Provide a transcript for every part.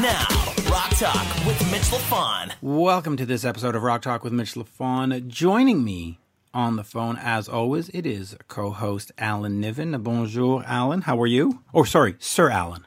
Now, Rock Talk with Mitch LaFon. Welcome to this episode of Rock Talk with Mitch LaFon. Joining me on the phone, as always, it is co-host Alan Niven. Bonjour, Alan. How are you? Oh, sorry, Sir Alan.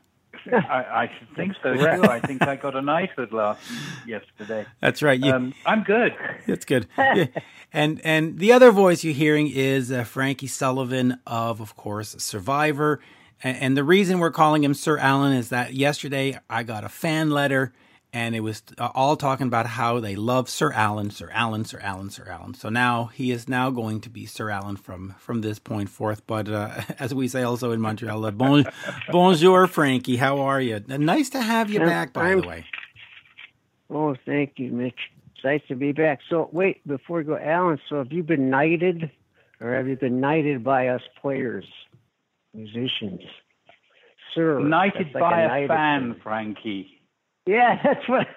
I, I think so too. I think I got a knighthood last yesterday. That's right. You, Um, I'm good. That's good. Yeah. And and the other voice you're hearing is uh, Frankie Sullivan of, of course, Survivor. And, the reason we're calling him Sir Alan is that yesterday I got a fan letter, and it was uh, all talking about how they love Sir Alan, Sir Alan, Sir Alan, Sir Alan. So now he is now going to be Sir Alan from from this point forth. But uh, as we say also in Montreal, uh, bon, bonjour, Frankie. How are you? Nice to have you I'm- back, by I'm- the way. Oh, thank you, Mitch. It's nice to be back. So, wait, before we go, Alan, so have you been knighted or have you been knighted by us players, musicians? Sir. Knighted that's like by a, knighted fan, thing. Frankie. Yeah, that's what.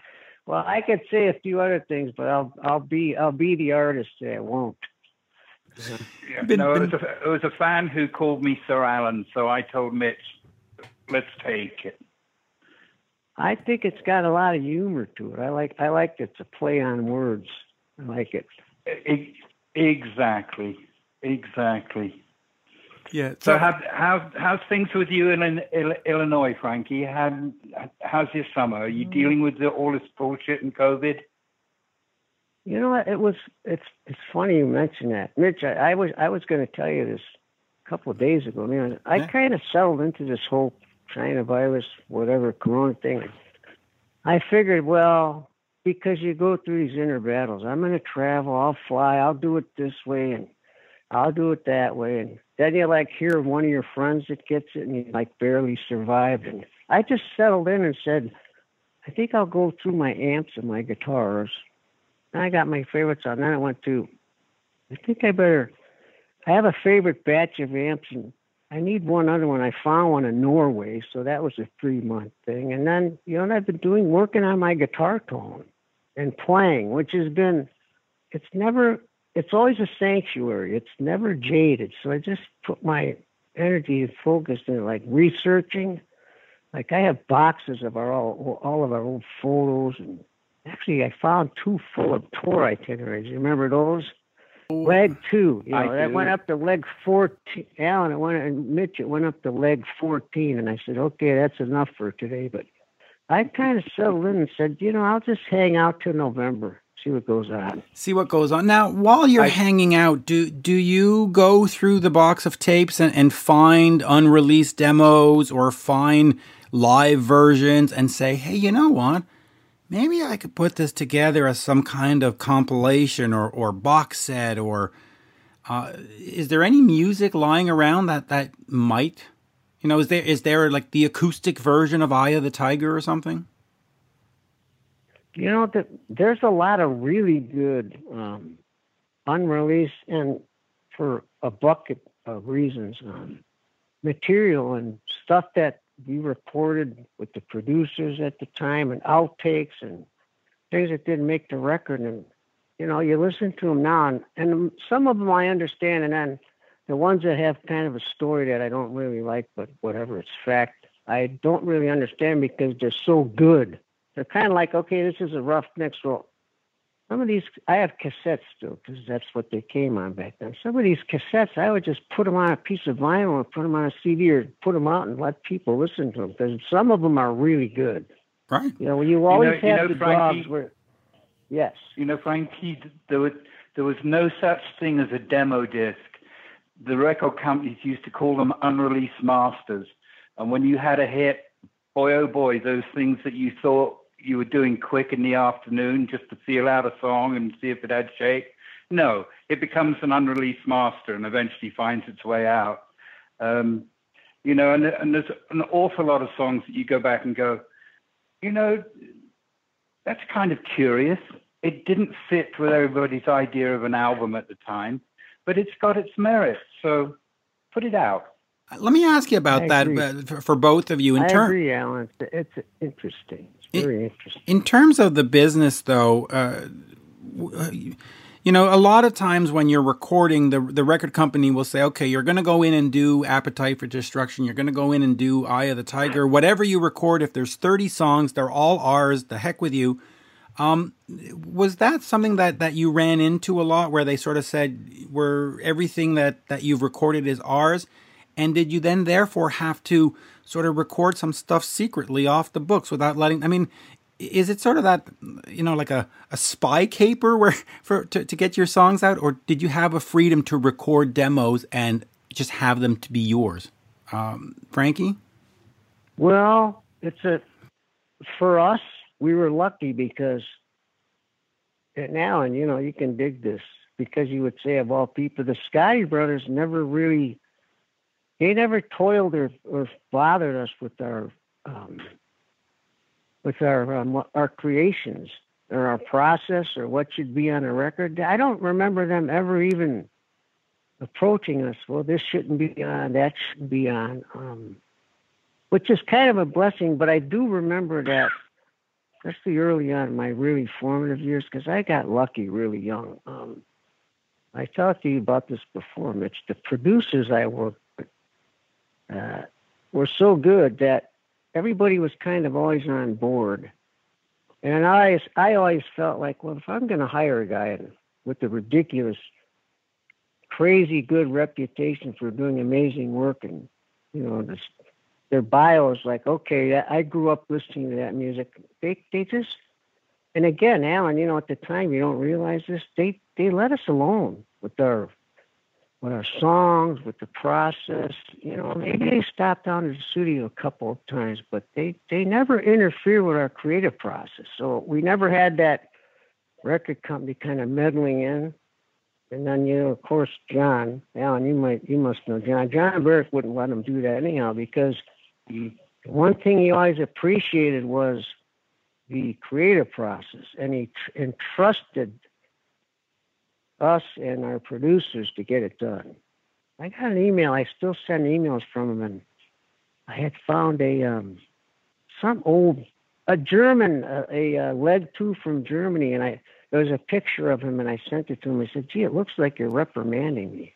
Well, I could say a few other things, but I'll I'll be I'll be the artist that won't. Yeah, Been- no, been- it was, a, it was a fan who called me Sir Alan, so I told Mitch, let's take it. I think it's got a lot of humor to it. I like I like it's a play on words. I like it. E- exactly. Exactly. Yeah. So, how, how, how's things with you in, in Illinois, Frankie? How, how's your summer? Are you mm. dealing with the, all this bullshit and COVID? You know what? It was. It's. It's funny you mention that, Mitch. I, I was. I was going to tell you this a couple of days ago. Man, I Yeah. kind of settled into this whole China virus, whatever Corona thing. I figured, well, because you go through these inner battles. I'm going to travel. I'll fly. I'll do it this way, and I'll do it that way, and then you like hear one of your friends that gets it, and you like barely survive. And I just settled in and said, I think I'll go through my amps and my guitars. And I got my favorites on. Then I went to, I think I better, I have a favorite batch of amps and I need one other one. I found one in Norway, so that was a three month thing. And then, you know what I've been doing? Working on my guitar tone and playing, which has been, it's never, it's always a sanctuary. It's never jaded. So I just put my energy and focus in like researching. Like I have boxes of our all, all of our old photos and Actually, I found two full of tour itineraries. You remember those? Leg two. You know, I that do. went up to leg 14. Alan, it went, and Mitch, it went up to leg 14. And I said, okay, that's enough for today. But I kind of settled in and said, you know, I'll just hang out till November, see what goes on. see what goes on. Now, while you're hanging out, do do you go through the box of tapes and, and find unreleased demos or find live versions and say, hey, you know what? Maybe I could put this together as some kind of compilation or, or box set or uh, is there any music lying around that, that might you know, is there is there like the acoustic version of Eye of the Tiger or something? You know, that there's a lot of really good um, unreleased and for a bucket of reasons, um, material and stuff that we recorded with the producers at the time and outtakes and things that didn't make the record. And, you know, you listen to them now and, and some of them I understand. And then the ones that have kind of a story that I don't really like, but whatever, it's fact, I don't really understand because they're so good. They're kind of like, okay, this is a rough next roll. Some of these, I have cassettes still because that's what they came on back then. Some of these cassettes, I would just put them on a piece of vinyl or put them on a CD or put them out and let people listen to them because some of them are really good. Right. You know, you always you have know, the Frankie- dogs where, yes, You know, Frankie, there was, there was no such thing as a demo disc. The record companies used to call them unreleased masters. And when you had a hit, boy, oh boy, those things that you thought you were doing quick in the afternoon just to feel out a song and see if it had shape. No, it becomes an unreleased master and eventually finds its way out. Um, you know, and, and there's an awful lot of songs that you go back and go, you know, that's kind of curious. It didn't fit with everybody's idea of an album at the time, but it's got its merits. So put it out. Let me ask you about I that uh, for, for both of you. In I ter- agree, Alan. It's, interesting. It's It- very interesting. In terms of the business, though, uh, uh, You know, a lot of times when you're recording, the the record company will say, "Okay, you're going to go in and do Appetite for Destruction. You're going to go in and do Eye of the Tiger. Whatever you record, if there's 30 songs, they're all ours. The heck with you." Um, was that something that that you ran into a lot, where they sort of said, "Where everything that that you've recorded is ours," and did you then therefore have to sort of record some stuff secretly off the books without letting? I mean, is it sort of that you know like a, a spy caper where for to, to get your songs out or did you have a freedom to record demos and just have them to be yours um, frankie well it's a for us we were lucky because now and you know you can dig this because you would say of all people the Scotti brothers never really they never toiled or, or bothered us with our um, with our um, our creations or our process or what should be on a record. I don't remember them ever even approaching us. Well, this shouldn't be on, that shouldn't be on, um, which is kind of a blessing. But I do remember that, especially early on in my really formative years, because I got lucky really young. Um, I talked to you about this before, Mitch. The producers I worked uh, were so good that everybody was kind of always on board. And I, I always felt like, well, if I'm going to hire a guy with a ridiculous, crazy good reputation for doing amazing work, and you know, this, their bio is like, okay, I grew up listening to that music. They, they just, and again, Alan, you know, at the time you don't realize this. They, they let us alone with our with our songs, with the process. You know, maybe they stopped down to the studio a couple of times, but they they never interfere with our creative process. So we never had that record company kind of meddling in. And then you know, of course, John Alan, you might you must know John. John Baruck wouldn't let him do that anyhow because he, one thing he always appreciated was the creative process, and he tr- entrusted us and our producers to get it done. I got an email. I still send emails from him, and I had found a um, some old a German a, a, lead two from Germany, and I there was a picture of him, and I sent it to him. I said, "Gee, it looks like you're reprimanding me."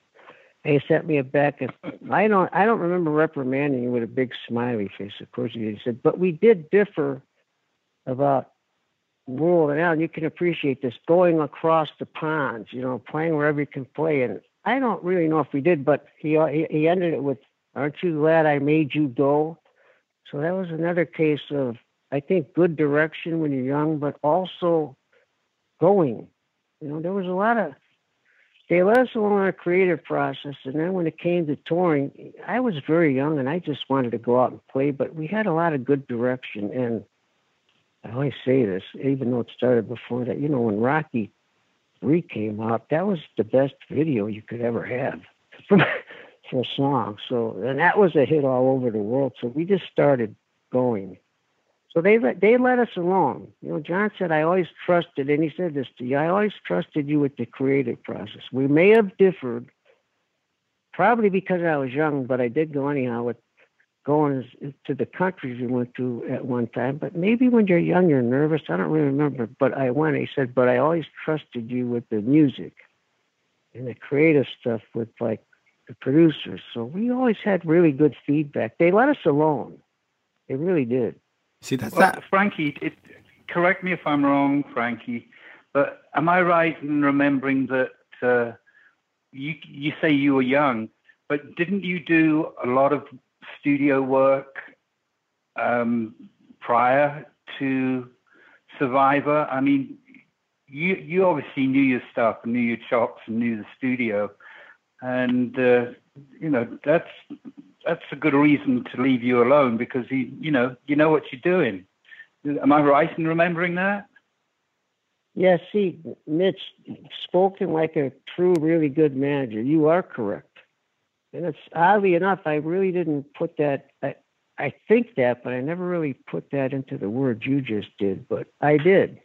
And he sent me a back. And I don't I don't remember reprimanding you with a big smiley face. Of course. He said, "But we did differ about world. And Alan, you can appreciate this going across the ponds, you know, playing wherever you can play. And I don't really know if we did, but he he ended it with, "Aren't you glad I made you go?" So that was another case of, I think, good direction when you're young, but also going. You know, there was a lot of they let us along our creative process, and then when it came to touring, I was very young and I just wanted to go out and play, but we had a lot of good direction and I always say this, even though it started before that. You know, when Rocky Three came out, that was the best video you could ever have for, for a song. So, and that was a hit all over the world. So we just started going. So they let they let us alone. You know, John said I always trusted, and he said this to you. I always trusted you with the creative process. We may have differed, probably because I was young, but I did go anyhow with going to the countries we went to at one time. But maybe when you're young, you're nervous. I don't really remember. But I went. He said, but I always trusted you with the music and the creative stuff with like the producers. So we always had really good feedback. They let us alone. They really did. See, that's well, that. Frankie, it, correct me if I'm wrong, Frankie, but am I right in remembering that uh, you you say you were young, but didn't you do a lot of studio work um, prior to Survivor? I mean, you you obviously knew your stuff, knew your chops, and knew the studio, and uh, you know that's that's a good reason to leave you alone because you you know you know what you're doing. Am I right in remembering that? Yeah, see, Mitch, spoken like a true, really good manager. You are correct. And it's oddly enough, I really didn't put that. I, I think that, but I never really put that into the words you just did. But I did.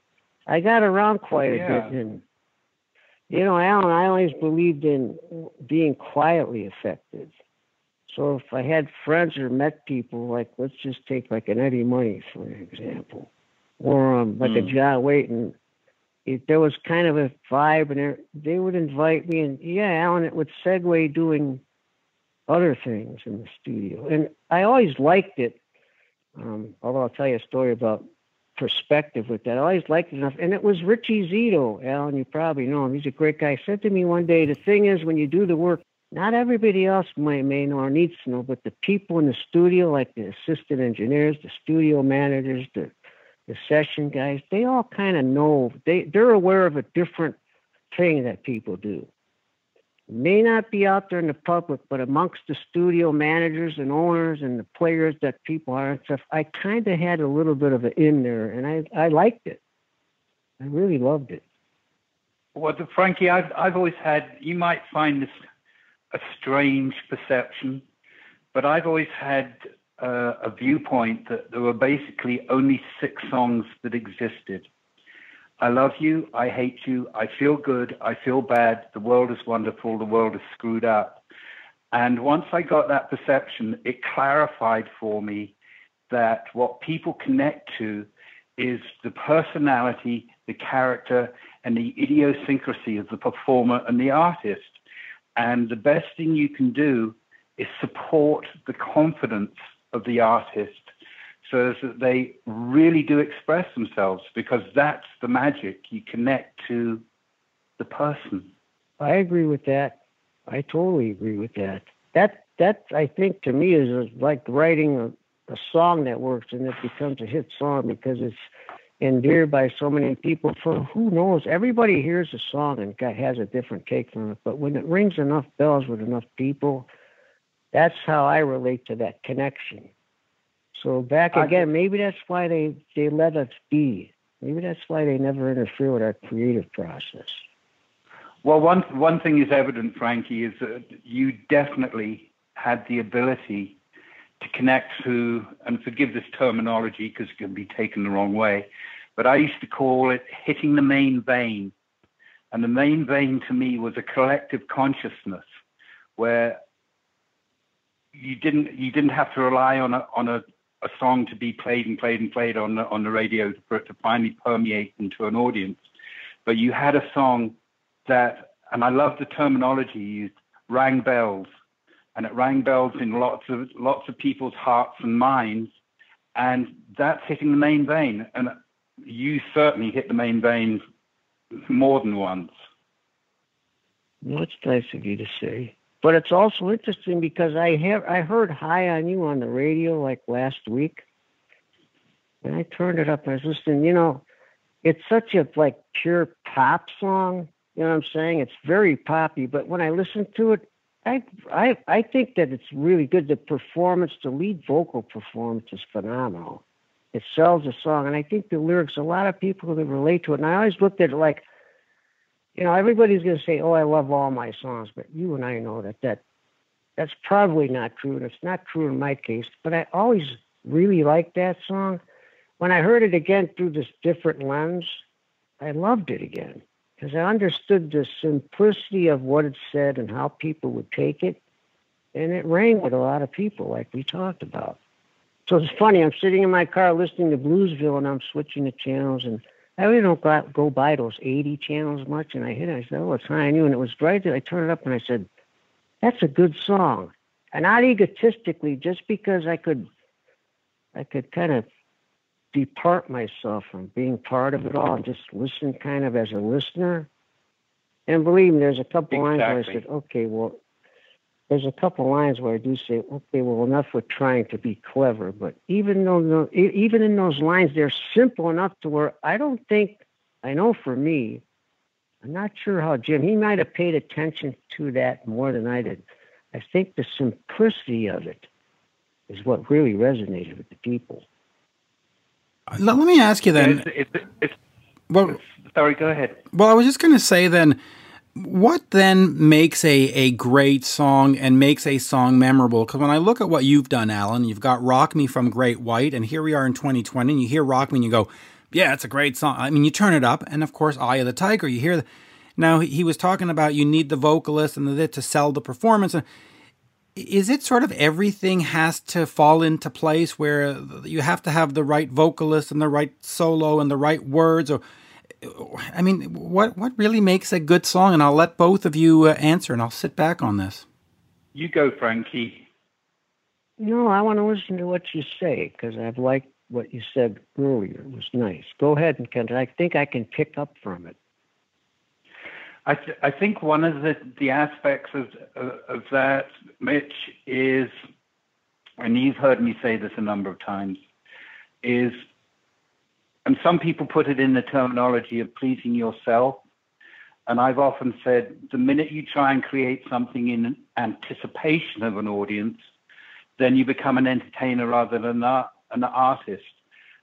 I got around quite yeah. a bit, and you know, Alan, I always believed in being quietly effective. So if I had friends or met people, like let's just take like an Eddie Money for example, or um, like mm. a hmm. John Wayton, it, there was kind of a vibe, and they would invite me, and yeah, Alan, it would segue doing other things in the studio, and I always liked it. Um, although I'll tell you a story about perspective with that. I always liked it enough, and it was Richie Zito, Alan. You probably know him. He's a great guy. He said to me one day, "The thing is, when you do the work, not everybody else may, may know or needs to know, but the people in the studio, like the assistant engineers, the studio managers, the the session guys, they all kind of know. They they're aware of a different thing that people do. May not be out there in the public, but amongst the studio managers and owners and the players that people are and stuff, I kind of had a little bit of it in there, and I I liked it. I really loved it. Well, Frankie, I've I've always had. You might find this a strange perception, but I've always had uh, a viewpoint that there were basically only six songs that existed. I love you, I hate you, I feel good, I feel bad, the world is wonderful, the world is screwed up. And once I got that perception, it clarified for me that what people connect to is the personality, the character, and the idiosyncrasy of the performer and the artist. And the best thing you can do is support the confidence of the artist so that they really do express themselves because that's the magic. You connect to the person. I agree with that. I totally agree with that. That that I think to me is like writing a, a song that works and it becomes a hit song because it's endeared by so many people for who knows everybody hears a song and has a different take from it but when it rings enough bells with enough people that's how i relate to that connection so back again maybe that's why they they let us be maybe that's why they never interfere with our creative process well one one thing is evident frankie is that you definitely had the ability to connect to, and forgive this terminology because it can be taken the wrong way, but I used to call it hitting the main vein. And the main vein to me was a collective consciousness where you didn't you didn't have to rely on a on a, a song to be played and played and played on the on the radio for it to finally permeate into an audience. But you had a song that and I love the terminology used, rang bells and it rang bells in lots of lots of people's hearts and minds, and that's hitting the main vein. And you certainly hit the main vein more than once. Well, it's nice of you to say. But it's also interesting because I have I heard "High on You" on the radio like last week, and I turned it up and I was listening. You know, it's such a like pure pop song. You know what I'm saying? It's very poppy, but when I listen to it, I, I I think that it's really good. The performance, the lead vocal performance is phenomenal. It sells a song, and I think the lyrics. A lot of people can relate to it. And I always looked at it like, you know, everybody's going to say, "Oh, I love all my songs," but you and I know that that that's probably not true, and it's not true in my case. But I always really liked that song. When I heard it again through this different lens, I loved it again because I understood the simplicity of what it said and how people would take it. And it rang with a lot of people, like we talked about. So it's funny, I'm sitting in my car listening to Bluesville and I'm switching the channels and I really don't go, go by those 80 channels much. And I hit it. I said, oh, it's high on you. And it was right there. I turned it up and I said, that's a good song. And not egotistically, just because I could, I could kind of depart myself from being part of it all and just listen kind of as a listener. And believe me, there's a couple exactly. lines where I said, okay, well, there's a couple lines where I do say, okay, well, enough with trying to be clever. But even though, even in those lines, they're simple enough to where I don't think, I know for me, I'm not sure how Jim, he might have paid attention to that more than I did. I think the simplicity of it is what really resonated with the people. Let, let me ask you then. It's, it's, it's, well, sorry, go ahead. Well, I was just going to say then, what then makes a, a great song and makes a song memorable? Because when I look at what you've done, Alan, you've got Rock Me from Great White, and here we are in 2020, and you hear Rock Me and you go, yeah, it's a great song. I mean, you turn it up, and of course, Eye of the Tiger, you hear. The, now, he was talking about you need the vocalist and the to sell the performance. Is it sort of everything has to fall into place where you have to have the right vocalist and the right solo and the right words or I mean, what what really makes a good song? And I'll let both of you uh, answer, and I'll sit back on this. You go, Frankie. No, I want to listen to what you say because I've liked what you said earlier. It was nice. Go ahead, and Ken. I think I can pick up from it. I, th- I think one of the, the aspects of, of, of that, Mitch, is, and you've heard me say this a number of times, is, and some people put it in the terminology of pleasing yourself. And I've often said the minute you try and create something in anticipation of an audience, then you become an entertainer rather than an artist.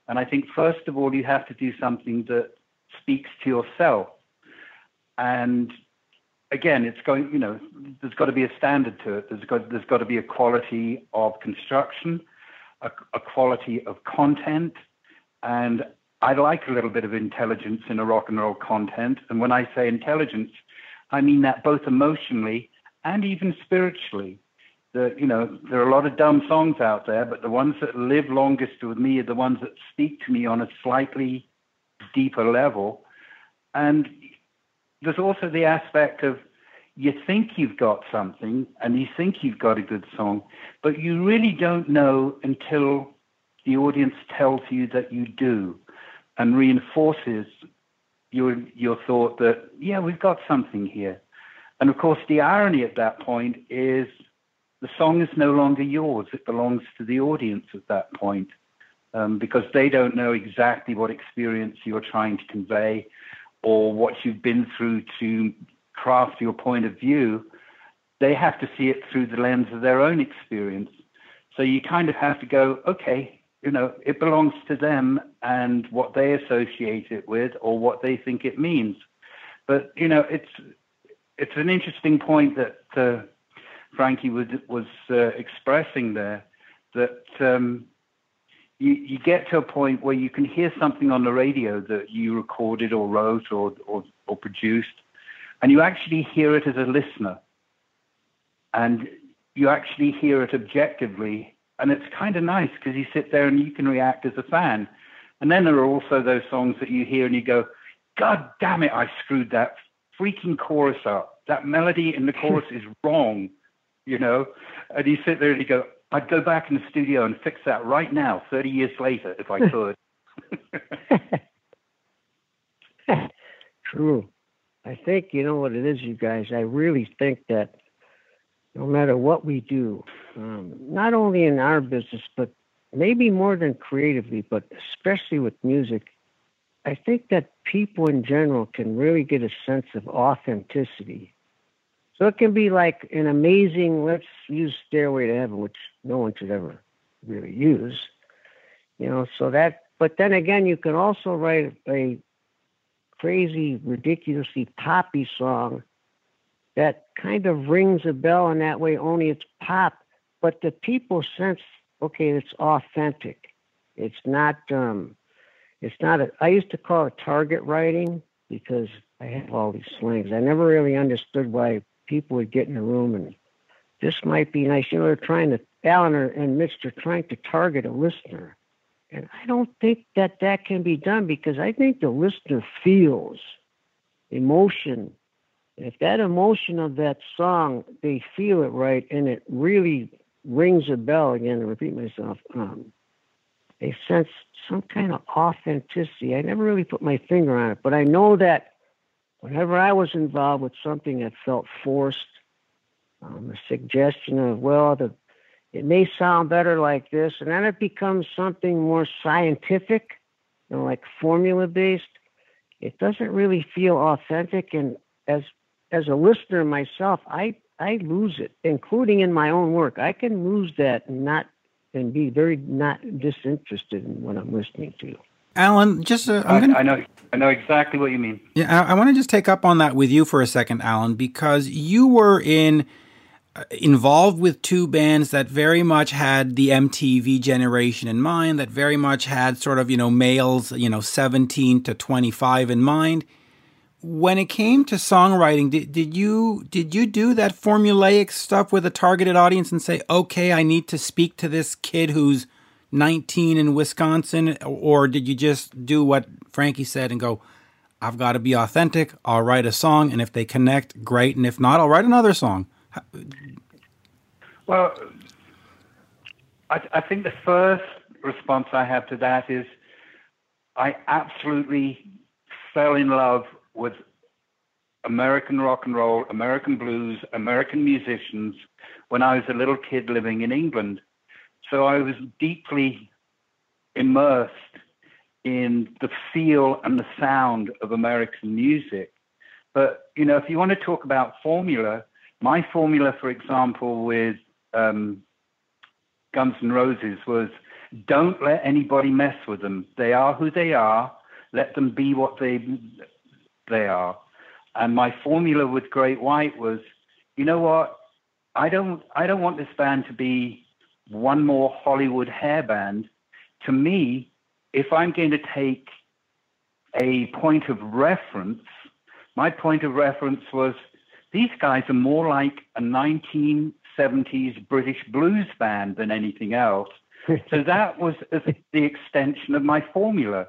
And I think, first of all, you have to do something that speaks to yourself and again, it's going, you know, there's got to be a standard to it. There's got, there's got to be a quality of construction, a, a quality of content. And I like a little bit of intelligence in a rock and roll content. And when I say intelligence, I mean that both emotionally and even spiritually. You know, there are a lot of dumb songs out there, but the ones that live longest with me are the ones that speak to me on a slightly deeper level. And there's also the aspect of you think you've got something and you think you've got a good song, but you really don't know until the audience tells you that you do and reinforces your your thought that yeah we've got something here. And of course the irony at that point is the song is no longer yours. It belongs to the audience at that point um, because they don't know exactly what experience you're trying to convey or what you've been through to craft your point of view, they have to see it through the lens of their own experience. So you kind of have to go, okay, you know, it belongs to them and what they associate it with or what they think it means. But you know, it's it's an interesting point that uh, Frankie was was uh, expressing there that um, you, you get to a point where you can hear something on the radio that you recorded or wrote or, or, or produced, and you actually hear it as a listener. And you actually hear it objectively. And it's kind of nice because you sit there and you can react as a fan. And then there are also those songs that you hear and you go, God damn it, I screwed that freaking chorus up. That melody in the chorus is wrong, you know? And you sit there and you go, I'd go back in the studio and fix that right now, 30 years later, if I could. True. I think, you know what it is, you guys. I really think that no matter what we do, um, not only in our business, but maybe more than creatively, but especially with music, I think that people in general can really get a sense of authenticity so it can be like an amazing, let's use Stairway to Heaven, which no one should ever really use. You know, so that, but then again, you can also write a crazy, ridiculously poppy song that kind of rings a bell in that way, only it's pop, but the people sense, okay, it's authentic. It's not, um, it's not, a, I used to call it target writing because I have all these slangs. I never really understood why people would get in a room and this might be nice. You know, they're trying to, Alan and Mitch, they're trying to target a listener. And I don't think that that can be done because I think the listener feels emotion. If that emotion of that song, they feel it right and it really rings a bell, again, to repeat myself, um, they sense some kind of authenticity. I never really put my finger on it, but I know that whenever I was involved with something that felt forced, um, a suggestion of, well, the, it may sound better like this, and then it becomes something more scientific, you know, like formula based. It doesn't really feel authentic, and as as a listener myself, I I lose it, including in my own work. I can lose that and not and be very not disinterested in what I'm listening to. Alan, just uh, I, gonna, I, know I know exactly what you mean. Yeah, I, I want to just take up on that with you for a second, Alan, because you were in uh, involved with two bands that very much had the MTV generation in mind, that very much had sort of you know males, you know, seventeen to twenty five in mind. When it came to songwriting, did, did you did you do that formulaic stuff with a targeted audience and say, okay, I need to speak to this kid who's 19 in Wisconsin, or did you just do what Frankie said and go, I've got to be authentic. I'll write a song, and if they connect, great. And if not, I'll write another song. Well, I, I think the first response I have to that is I absolutely fell in love with American rock and roll, American blues, American musicians when I was a little kid living in England. So I was deeply immersed in the feel and the sound of American music. But, you know, if you want to talk about formula, my formula, for example, with um, Guns N' Roses was don't let anybody mess with them. They are who they are. Let them be what they they are. And my formula with Great White was, you know what? I don't I don't want this band to be one more Hollywood hair band. To me, if I'm going to take a point of reference, my point of reference was these guys are more like a 1970s British blues band than anything else. so that was the extension of my formula.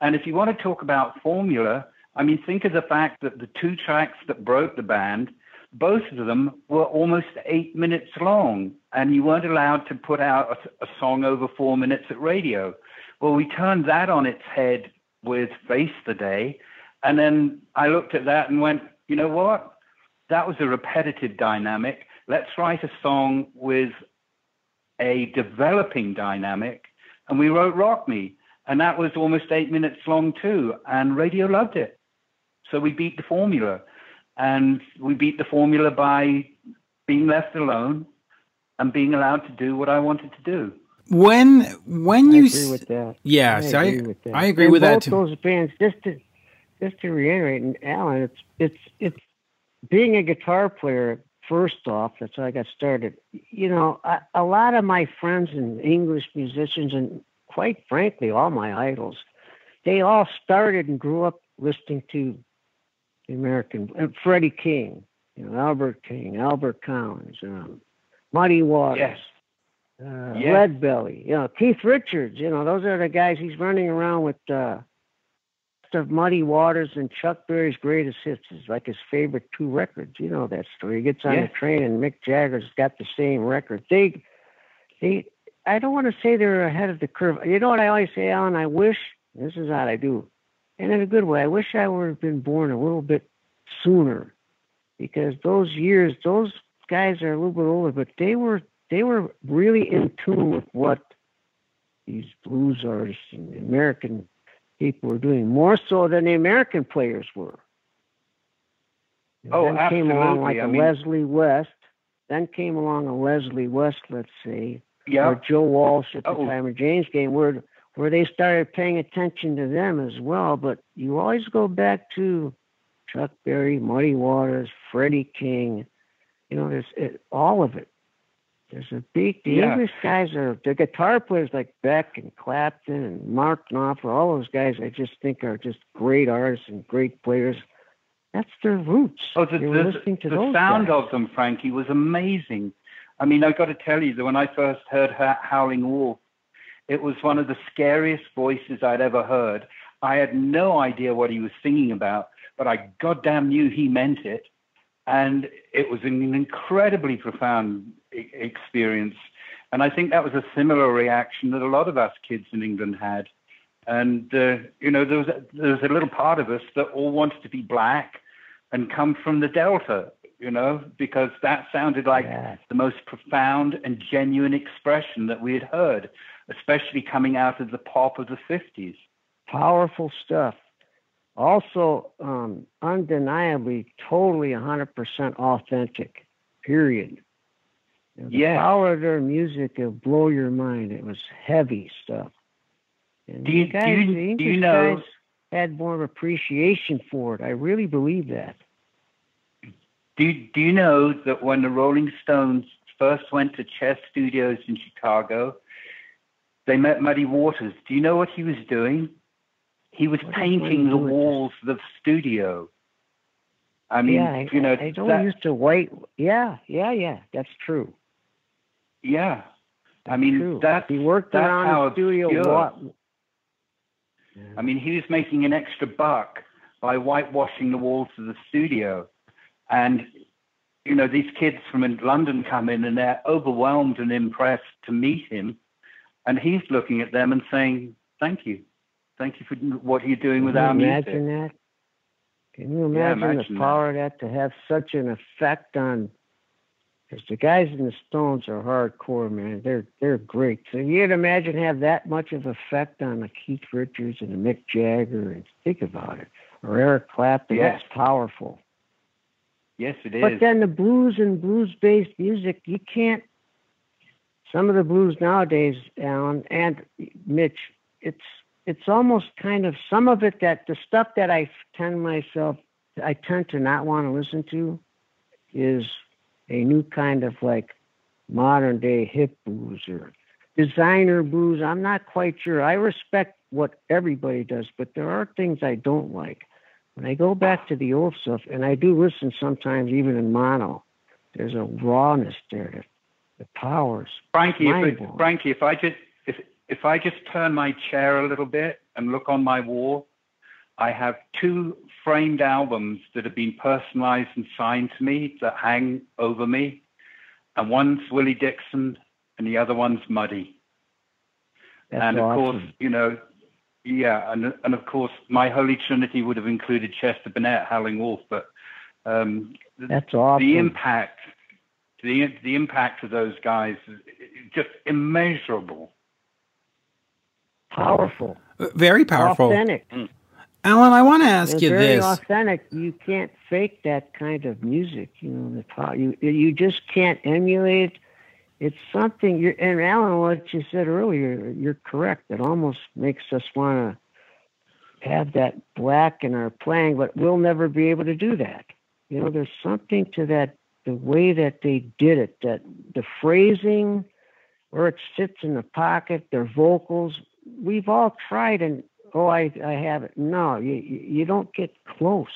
And if you want to talk about formula, I mean, think of the fact that the two tracks that broke the band, both of them were almost eight minutes long, and you weren't allowed to put out a, a song over four minutes at radio. Well, we turned that on its head with Face the Day, and then I looked at that and went, you know what? That was a repetitive dynamic. Let's write a song with a developing dynamic, and we wrote Rock Me, and that was almost eight minutes long too, and radio loved it. So we beat the formula. And we beat the formula by being left alone and being allowed to do what I wanted to do. When when I you agree with that. yeah, I see, I, agree with that. I agree And with that both too. those bands, just to just to reiterate, and Alan, it's it's it's being a guitar player. First off, that's how I got started. You know, I, a lot of my friends and English musicians, and quite frankly, all my idols, they all started and grew up listening to the American uh, Freddie King, you know, Albert King, Albert Collins, um, Muddy Waters Yes. uh. Lead Belly, you know, Keith Richards, you know, those are the guys he's running around with uh of Muddy Waters and Chuck Berry's greatest hits is like his favorite two records. You know that story. He gets on Yeah. the train and Mick Jagger's got the same record. They they I don't want to say they're ahead of the curve. You know what I always say, Alan? I wish this is how I do. And in a good way, I wish I would have been born a little bit sooner. Because those years, those guys are a little bit older, but they were they were really in tune with what these blues artists and the American people were doing, more so than the American players were. And Oh, then came along like. I a mean- Leslie West. Then came along a Leslie West, let's say, Yeah. or Joe Walsh at the Oh. time of James Gang, where where they started paying attention to them as well. But you always go back to Chuck Berry, Muddy Waters, Freddie King. You know, there's it, all of it. There's a big. The Yeah. English guys are the guitar players like Beck and Clapton and Mark Knopfler. All those guys I just think are just great artists and great players. That's their roots. Oh, the, the, listening to the those sound guys. of them, Frankie, was amazing. I mean, I've got to tell you that when I first heard Ho- Howling Wolf, it was one of the scariest voices I'd ever heard. I had no idea what he was singing about, but I goddamn knew he meant it. And it was an incredibly profound e- experience. And I think that was a similar reaction that a lot of us kids in England had. And, uh, you know, there was, a, there was a little part of us that all wanted to be black and come from the Delta, you know, because that sounded like Yeah. the most profound and genuine expression that we had heard, especially coming out of the pop of the 50s. powerful stuff. Also, um, undeniably, totally 100% authentic. Period. You know, the Yeah. power of their music will blow your mind. It was heavy stuff. And Do you- guys, do you- do you know- guys had more of appreciation for it. I really believe that. Do, do you know that when the Rolling Stones first went to Chess Studios in Chicago, they met Muddy Waters? Do you know what he was doing? He was What painting the walls of the studio. I mean, yeah, you know, I don't that- used to white. Yeah, yeah, yeah. That's true. yeah. I mean, true. that's he worked that's around the studio. What? I mean, he was making an extra buck by whitewashing the walls of the studio. And, you know, these kids from London come in and they're overwhelmed and impressed to meet him. And he's looking at them and saying, thank you. Thank you for what you're doing with Can you our music. imagine that? Can you Yeah, imagine, imagine the power of that to have such an effect on? Because the guys in the Stones are hardcore, man. They're they're great. So you'd imagine have that much of effect on a Keith Richards and a Mick Jagger, and think about it, or Eric Clapton. Yes. That's powerful. Yes, it is. But then the blues and blues-based music, you can't. Some of the blues nowadays, Alan and Mitch, it's it's almost kind of some of it that the stuff that I tend myself, I tend to not want to listen to, is a new kind of like modern day hip blues or designer blues. I'm not quite sure. I respect what everybody does, but there are things I don't like. When I go back to the old stuff, and I do listen sometimes even in mono, there's a rawness there that the powers. Frankie, if. Frankie, if I just if if I just turn my chair a little bit and look on my wall, I have two framed albums that have been personalized and signed to me that hang over me, and one's Willie Dixon and the other one's Muddy. That's and of awesome. course, you know, yeah, and and of course, my Holy Trinity would have included Chester Burnett, Howling Wolf, but um, That's awesome. the impact, the the impact of those guys is just immeasurable. powerful, Very powerful. authentic. Mm. Alan, I want to ask It's you very this. authentic. You can't fake that kind of music. You know, the power. You you just can't emulate. It's something. You're, and Alan, what you said earlier, you're correct. It almost makes us want to have that black in our playing, but we'll never be able to do that. You know, there's something to that. The way that they did it, that the phrasing, where it sits in the pocket, their vocals. We've all tried and oh, I, I have it. No, you, you you don't get close.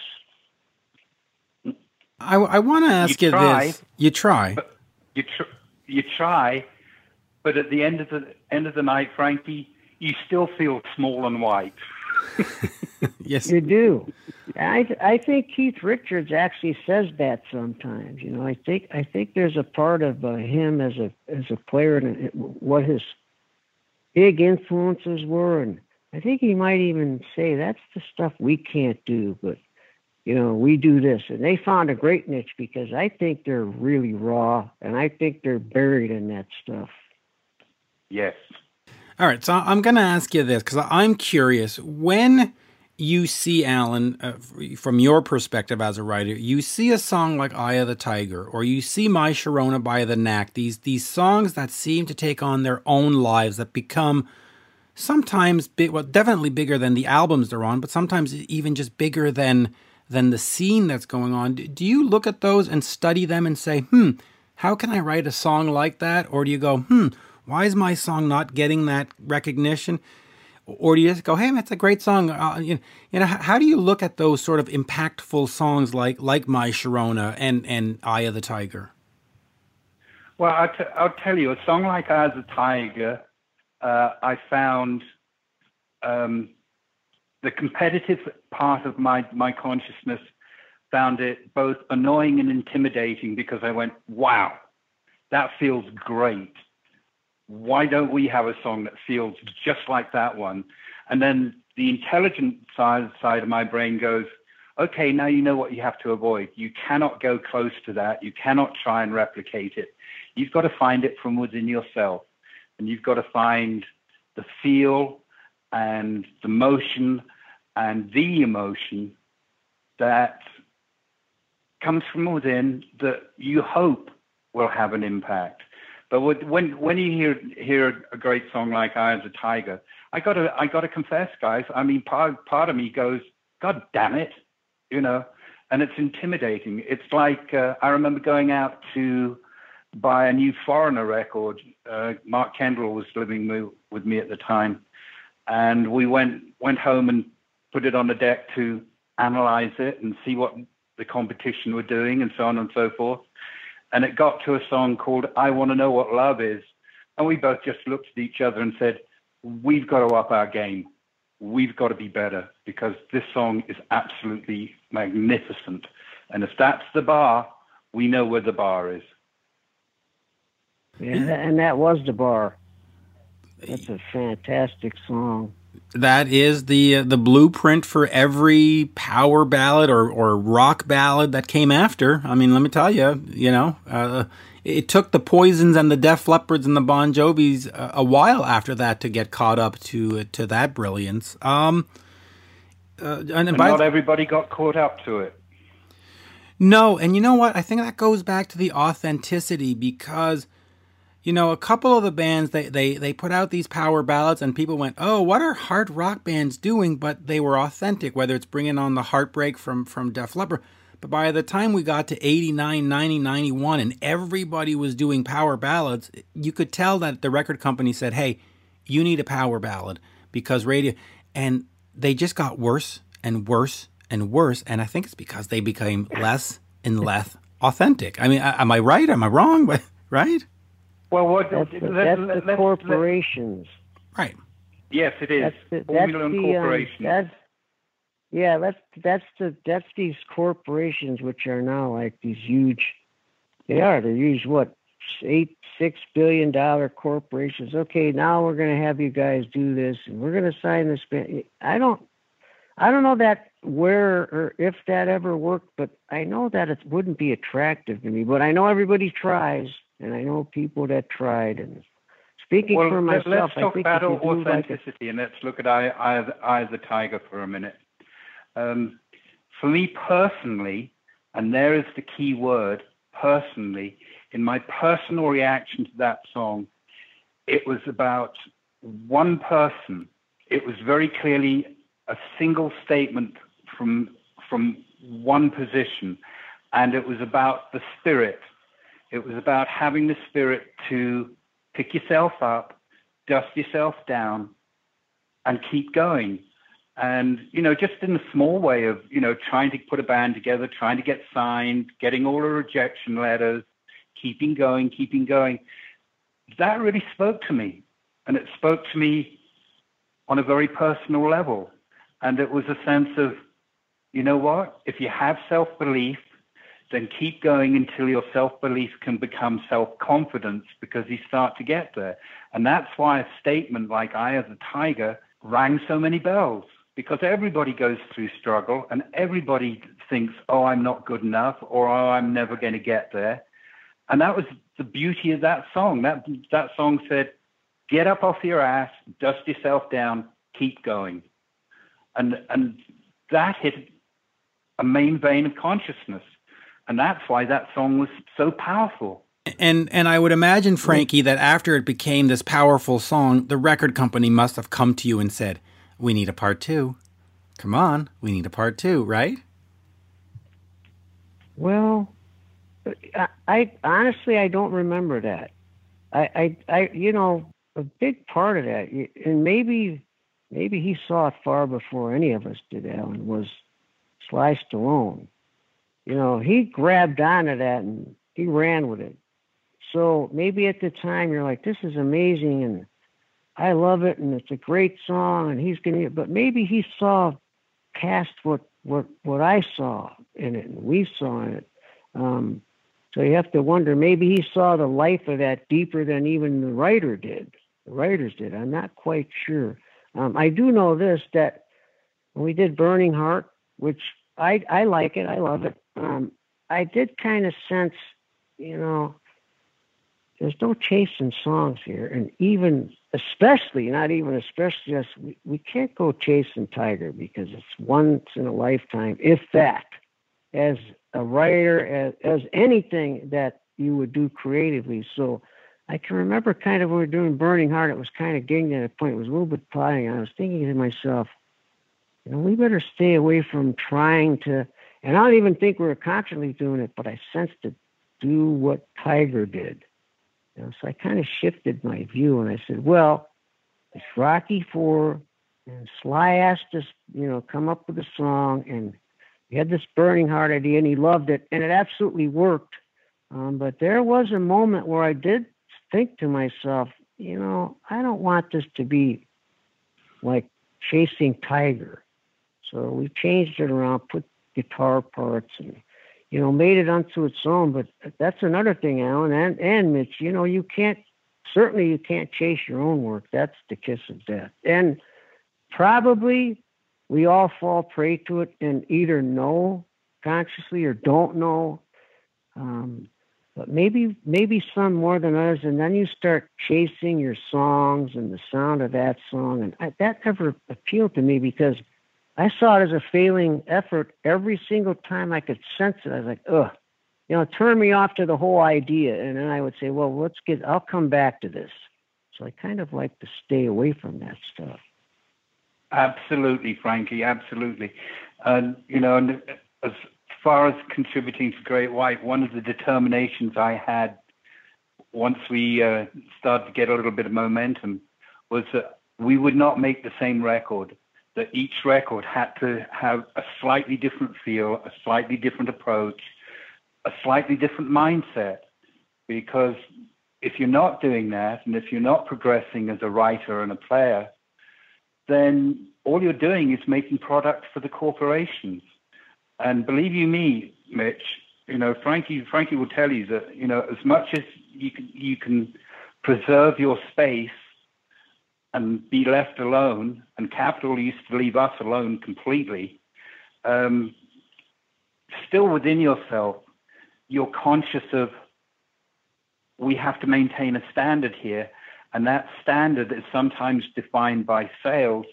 I, I want to ask you, try. this. You try. You tr- you try, but at the end of the end of the night, Frankie, you still feel small and white. Yes. You do. I I think Keith Richards actually says that sometimes. You know, I think I think there's a part of uh, him as a as a player and what his big influences were, and I think he might even say that's the stuff we can't do, but you know, we do this, and they found a great niche because I think they're really raw, and I think they're buried in that stuff. Yes. All right, so I'm going to ask you this because I'm curious. When you see Alan, uh, from your perspective as a writer, you see a song like "Eye of the Tiger" or you see "My Sharona" by the Knack. These these songs that seem to take on their own lives that become sometimes big, well, definitely bigger than the albums they're on, but sometimes even just bigger than than the scene that's going on. Do do you look at those and study them and say, "Hmm, how can I write a song like that?" Or do you go, "Hmm, why is my song not getting that recognition?" Or do you just go, "Hey, man, it's a great song." Uh, you, know, how do you look at those sort of impactful songs like like "My Sharona" and and "Eye of the Tiger"? Well, I'll, tell you, a song like As a Tiger, uh, I found um, the competitive part of my, my consciousness found it both annoying and intimidating because I went, wow, that feels great. Why don't we have a song that feels just like that one? And then the intelligent side, side of my brain goes, okay, now you know what you have to avoid. You cannot go close to that. You cannot try and replicate it. You've got to find it from within yourself. And you've got to find the feel and the motion and the emotion that comes from within that you hope will have an impact. But when when you hear hear a great song like "Eye of the Tiger," I gotta I gotta confess, guys. I mean, part part of me goes, "God damn it," you know, and it's intimidating. It's like uh, I remember going out to buy a new Foreigner record. Uh, Mark Kendall was living with me at the time, and we went went home and put it on the deck to analyze it and see what the competition were doing and so on and so forth. And it got to a song called "I Want to Know What Love Is," and we both just looked at each other and said, "We've got to up our game. we've got to be better because this song is absolutely magnificent. And if that's the bar, we know where the bar is. Yeah, and that was the bar. That's a fantastic song. That is the uh, the blueprint for every power ballad or, or rock ballad that came after. I mean, let me tell you, you know, uh, it took the Poisons and the Def Leppards and the Bon Jovis a, a while after that to get caught up to to that brilliance. Um, uh, and, and not everybody got caught up to it. No, and you know what? I think that goes back to the authenticity because you know, a couple of the bands they, they they put out these power ballads and people went, "Oh, what are hard rock bands doing?" But they were authentic, whether it's bringing on the heartbreak from from Def Leppard. But by the time we got to 89, 90, 91 and everybody was doing power ballads, you could tell that the record company said, "Hey, you need a power ballad because radio and they just got worse and worse and worse and I think it's because they became less and less authentic. I mean, am I right? Am I wrong? right? Well, what that's the, that's let, the corporations. right. Yes, it is. That's the, that's the, um, that's, yeah, that's that's the that's these corporations which are now like these huge. They are. They're huge. What eight six billion dollar corporations. Okay, now we're going to have you guys do this, and we're going to sign this. I don't. I don't know that where or if that ever worked, but I know that it wouldn't be attractive to me. But I know everybody tries and I know people that tried. And speaking well, for myself, let's talk I think about authenticity, like a... and let's look at Eye, Eye, Eye of the Tiger for a minute. Um, for me personally, and there is the key word, personally, in my personal reaction to that song, it was about one person. It was very clearly a single statement from from one position, and it was about the spirit it was about having the spirit to pick yourself up, dust yourself down, and keep going. And, you know, just in a small way of, you know, trying to put a band together, trying to get signed, getting all the rejection letters, keeping going, keeping going. That really spoke to me. And it spoke to me on a very personal level. And it was a sense of, you know what? If you have self belief, then keep going until your self belief can become self confidence because you start to get there. And that's why a statement like Eye of the Tiger rang so many bells because everybody goes through struggle and everybody thinks, oh, I'm not good enough or oh, I'm never going to get there. And that was the beauty of that song. That, that song said, get up off your ass, dust yourself down, keep going. And, and that hit a main vein of consciousness and that's why that song was so powerful. And and I would imagine, Frankie, that after it became this powerful song, the record company must have come to you and said, "We need a part two. Come on, we need a part two, right?" Well, I, I honestly I don't remember that. I, I I you know a big part of that, and maybe maybe he saw it far before any of us did. Alan was Sly Stallone you know, he grabbed onto that and he ran with it. So maybe at the time you're like, this is amazing and I love it and it's a great song and he's gonna but maybe he saw past what what what I saw in it and we saw in it. Um, so you have to wonder maybe he saw the life of that deeper than even the writer did. The writers did. I'm not quite sure. Um, I do know this that when we did Burning Heart, which I I like it, I love it um, I did kind of sense, you know, there's no chasing songs here, and even especially, not even especially us, we, we can't go chasing Tiger because it's once in a lifetime, if that. As a writer, as, as anything that you would do creatively. So I can remember kind of when we were doing Burning Heart, it was kind of getting at a point, it was a little bit plotting. I was thinking to myself, you know, we better stay away from trying to and I don't even think we were consciously doing it, but I sensed to do what Tiger did. You know, so I kind of shifted my view and I said, well, it's Rocky Four, and Sly asked us, you know, come up with a song, and he had this burning heart idea, and he loved it, and it absolutely worked. Um, but there was a moment where I did think to myself, you know, I don't want this to be like Chasing Tiger. So we changed it around, put guitar parts and you know, made it unto its own. But that's another thing, Alan and, and Mitch, you know, you can't certainly you can't chase your own work. That's the kiss of death. And probably we all fall prey to it and either know consciously or don't know. Um, but maybe maybe some more than others, and then you start chasing your songs and the sound of that song, and I, that never appealed to me because I saw it as a failing effort every single time I could sense it. I was like, ugh, you know, turn me off to the whole idea, and then I would say, well, let's get, I'll come back to this. So I kind of like to stay away from that stuff. Absolutely, Frankie. Absolutely. And you know, and as far as contributing to Great White, one of the determinations I had once we uh, started to get a little bit of momentum was that we would not make the same record. That each record had to have a slightly different feel, a slightly different approach, a slightly different mindset. Because if you're not doing that, and if you're not progressing as a writer and a player, then all you're doing is making product for the corporations. And believe you me, Mitch, you know, Frankie, Frankie will tell you that, you know, as much as you can, you can preserve your space and be left alone, and capital used to leave us alone completely, um, still within yourself, you're conscious of we have to maintain a standard here, and that standard is sometimes defined by sales,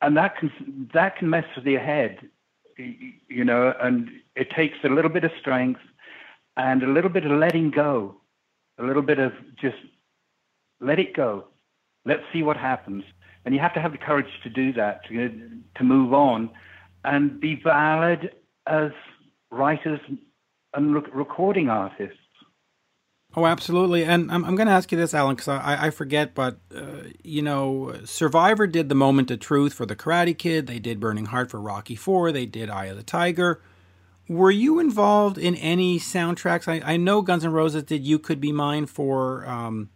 and that can that can mess with your head you know, and it takes a little bit of strength and a little bit of letting go, a little bit of just let it go. Let's see what happens. And you have to have the courage to do that, to, to move on and be valid as writers and recording artists. Oh, absolutely. And I'm, I'm going to ask you this, Alan, because I, I forget, but, uh, you know, Survivor did The Moment of Truth for The Karate Kid. They did Burning Heart for Rocky Four. They did Eye of the Tiger. Were you involved in any soundtracks? I, I know Guns N' Roses did You Could Be Mine for um,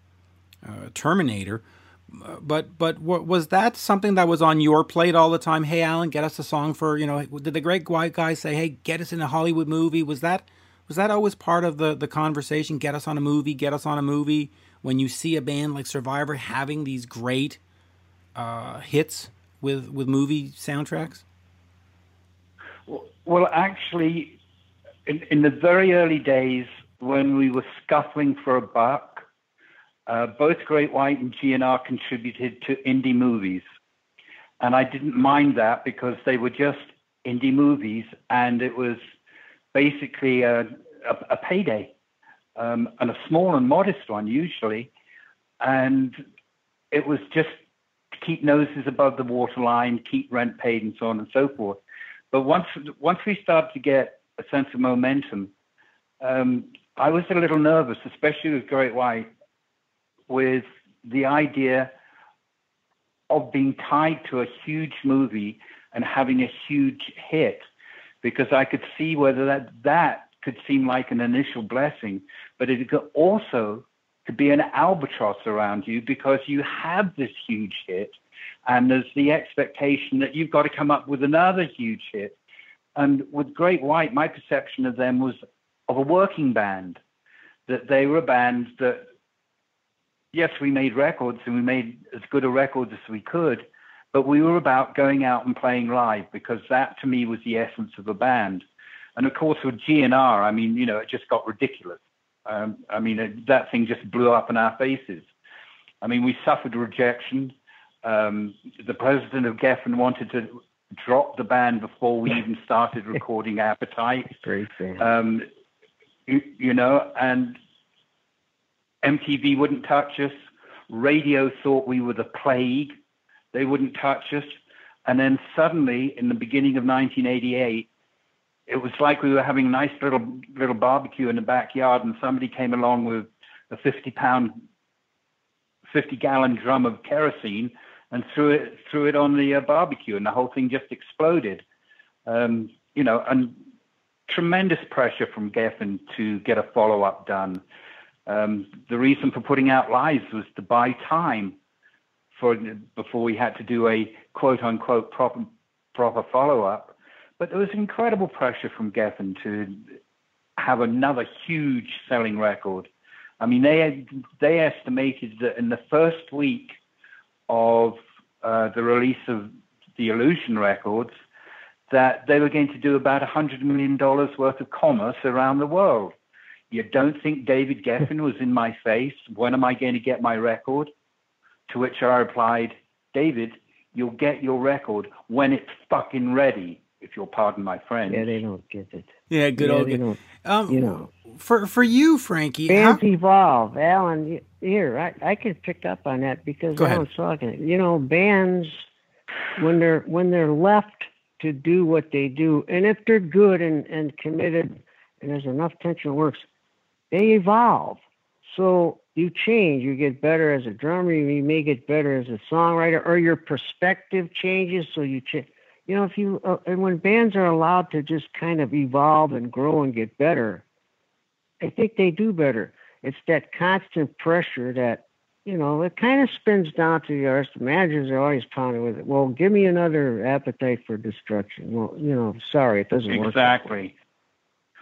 uh, Terminator. But but was that something that was on your plate all the time? Hey, Alan, get us a song for you know. Did the Great White Guy say, "Hey, get us in a Hollywood movie"? Was that was that always part of the the conversation? Get us on a movie. Get us on a movie. When you see a band like Survivor having these great uh, hits with with movie soundtracks. Well, actually, in, in the very early days when we were scuffling for a buck, uh, both Great White and GNR contributed to indie movies. And I didn't mind that because they were just indie movies and it was basically a, a, a payday um, and a small and modest one usually. And it was just to keep noses above the waterline, keep rent paid, and so on and so forth. But once once we started to get a sense of momentum, um, I was a little nervous, especially with Great White, with the idea of being tied to a huge movie and having a huge hit because I could see whether that that could seem like an initial blessing, but it could also could be an albatross around you because you have this huge hit, and there's the expectation that you've got to come up with another huge hit. And with Great White, my perception of them was of a working band, that they were a band that, yes, we made records and we made as good a record as we could, but we were about going out and playing live because that to me was the essence of a band. And of course, with GNR, I mean, you know, it just got ridiculous. Um, I mean, it, that thing just blew up in our faces. I mean, we suffered rejection. Um, the president of Geffen wanted to drop the band before we even started recording Appetite. Um, you, you know, and MTV wouldn't touch us. Radio thought we were the plague. They wouldn't touch us. And then suddenly, in the beginning of 1988, it was like we were having a nice little little barbecue in the backyard, and somebody came along with a 50 pound, 50 gallon drum of kerosene and threw it threw it on the uh, barbecue, and the whole thing just exploded. Um, you know, and tremendous pressure from Geffen to get a follow up done. Um, the reason for putting out Lies was to buy time for before we had to do a quote unquote proper proper follow up. But there was incredible pressure from Geffen to have another huge selling record. I mean, they they estimated that in the first week of uh, the release of the Illusion records, that they were going to do about $100 million worth of commerce around the world. You don't think David Geffen was in my face? When am I going to get my record? To which I replied, David, you'll get your record when it's fucking ready, if you'll pardon my friend. Yeah, they don't get it. Yeah, good yeah, old. they don't, Um, you know. for for you, Frankie. Bands how- evolve, Alan. Here, I I can pick up on that because Go ahead. Talking. You know, bands when they're when they're left to do what they do, and if they're good and and committed, and there's enough tension works, they evolve. So you change. You get better as a drummer. You may get better as a songwriter, or your perspective changes. So you change. You know, if you uh, and when bands are allowed to just kind of evolve and grow and get better, I think they do better. It's that constant pressure that, you know, it kind of spins down to the artist. Managers are always pounding with it. Well, give me another appetite for destruction. Well, you know, sorry, it doesn't work. Exactly.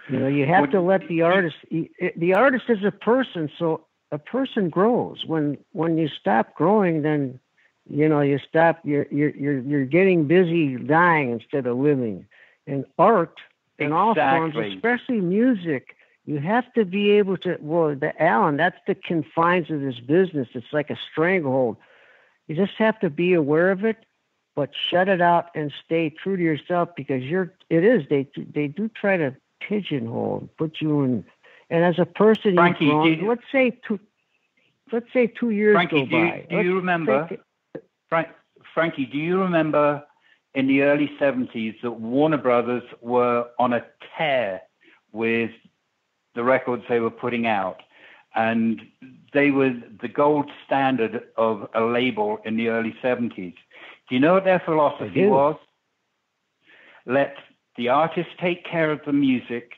You know, you have Would- to let the artist. The artist is a person, so a person grows. When when you stop growing, then you know you stop. You're you're you're you're getting busy dying instead of living. And art in all forms, especially music, you have to be able to. Well, the Alan, that's the confines of this business. It's like a stranglehold. You just have to be aware of it, but shut it out and stay true to yourself because you're. It is they they do try to pigeonhole, put you in. And as a person, Frankie, you- let's say two. Let's say two years Frankie, go do you, by. do Let's you remember, Frank, Frankie, do you remember in the early 70s that Warner Brothers were on a tear with the records they were putting out? And they were the gold standard of a label in the early 70s. Do you know what their philosophy was? Let the artists take care of the music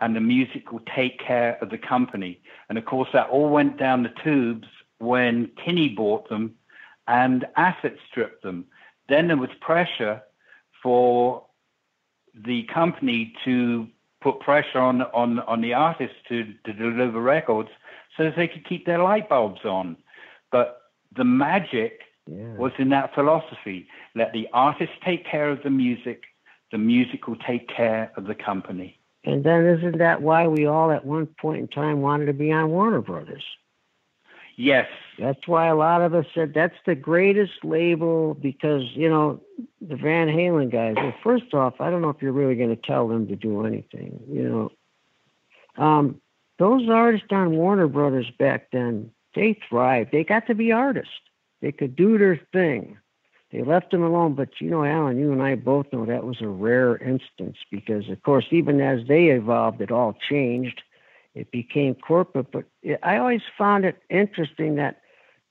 and the music will take care of the company. And of course, that all went down the tubes when Kinney bought them and asset stripped them. Then there was pressure for the company to put pressure on, on, on the artists to, to deliver records so that they could keep their light bulbs on. But the magic Yeah. was in that philosophy. Let the artist take care of the music, the music will take care of the company. And then isn't that why we all at one point in time wanted to be on Warner Brothers? Yes, That's why a lot of us said that's the greatest label because, you know, the Van Halen guys, well, first off, I don't know if you're really going to tell them to do anything, you know. Um, those artists on Warner Brothers back then, they thrived. They got to be artists. They could do their thing. They left them alone. But, you know, Alan, you and I both know that was a rare instance because, of course, even as they evolved, it all changed it became corporate. But it, I always found it interesting that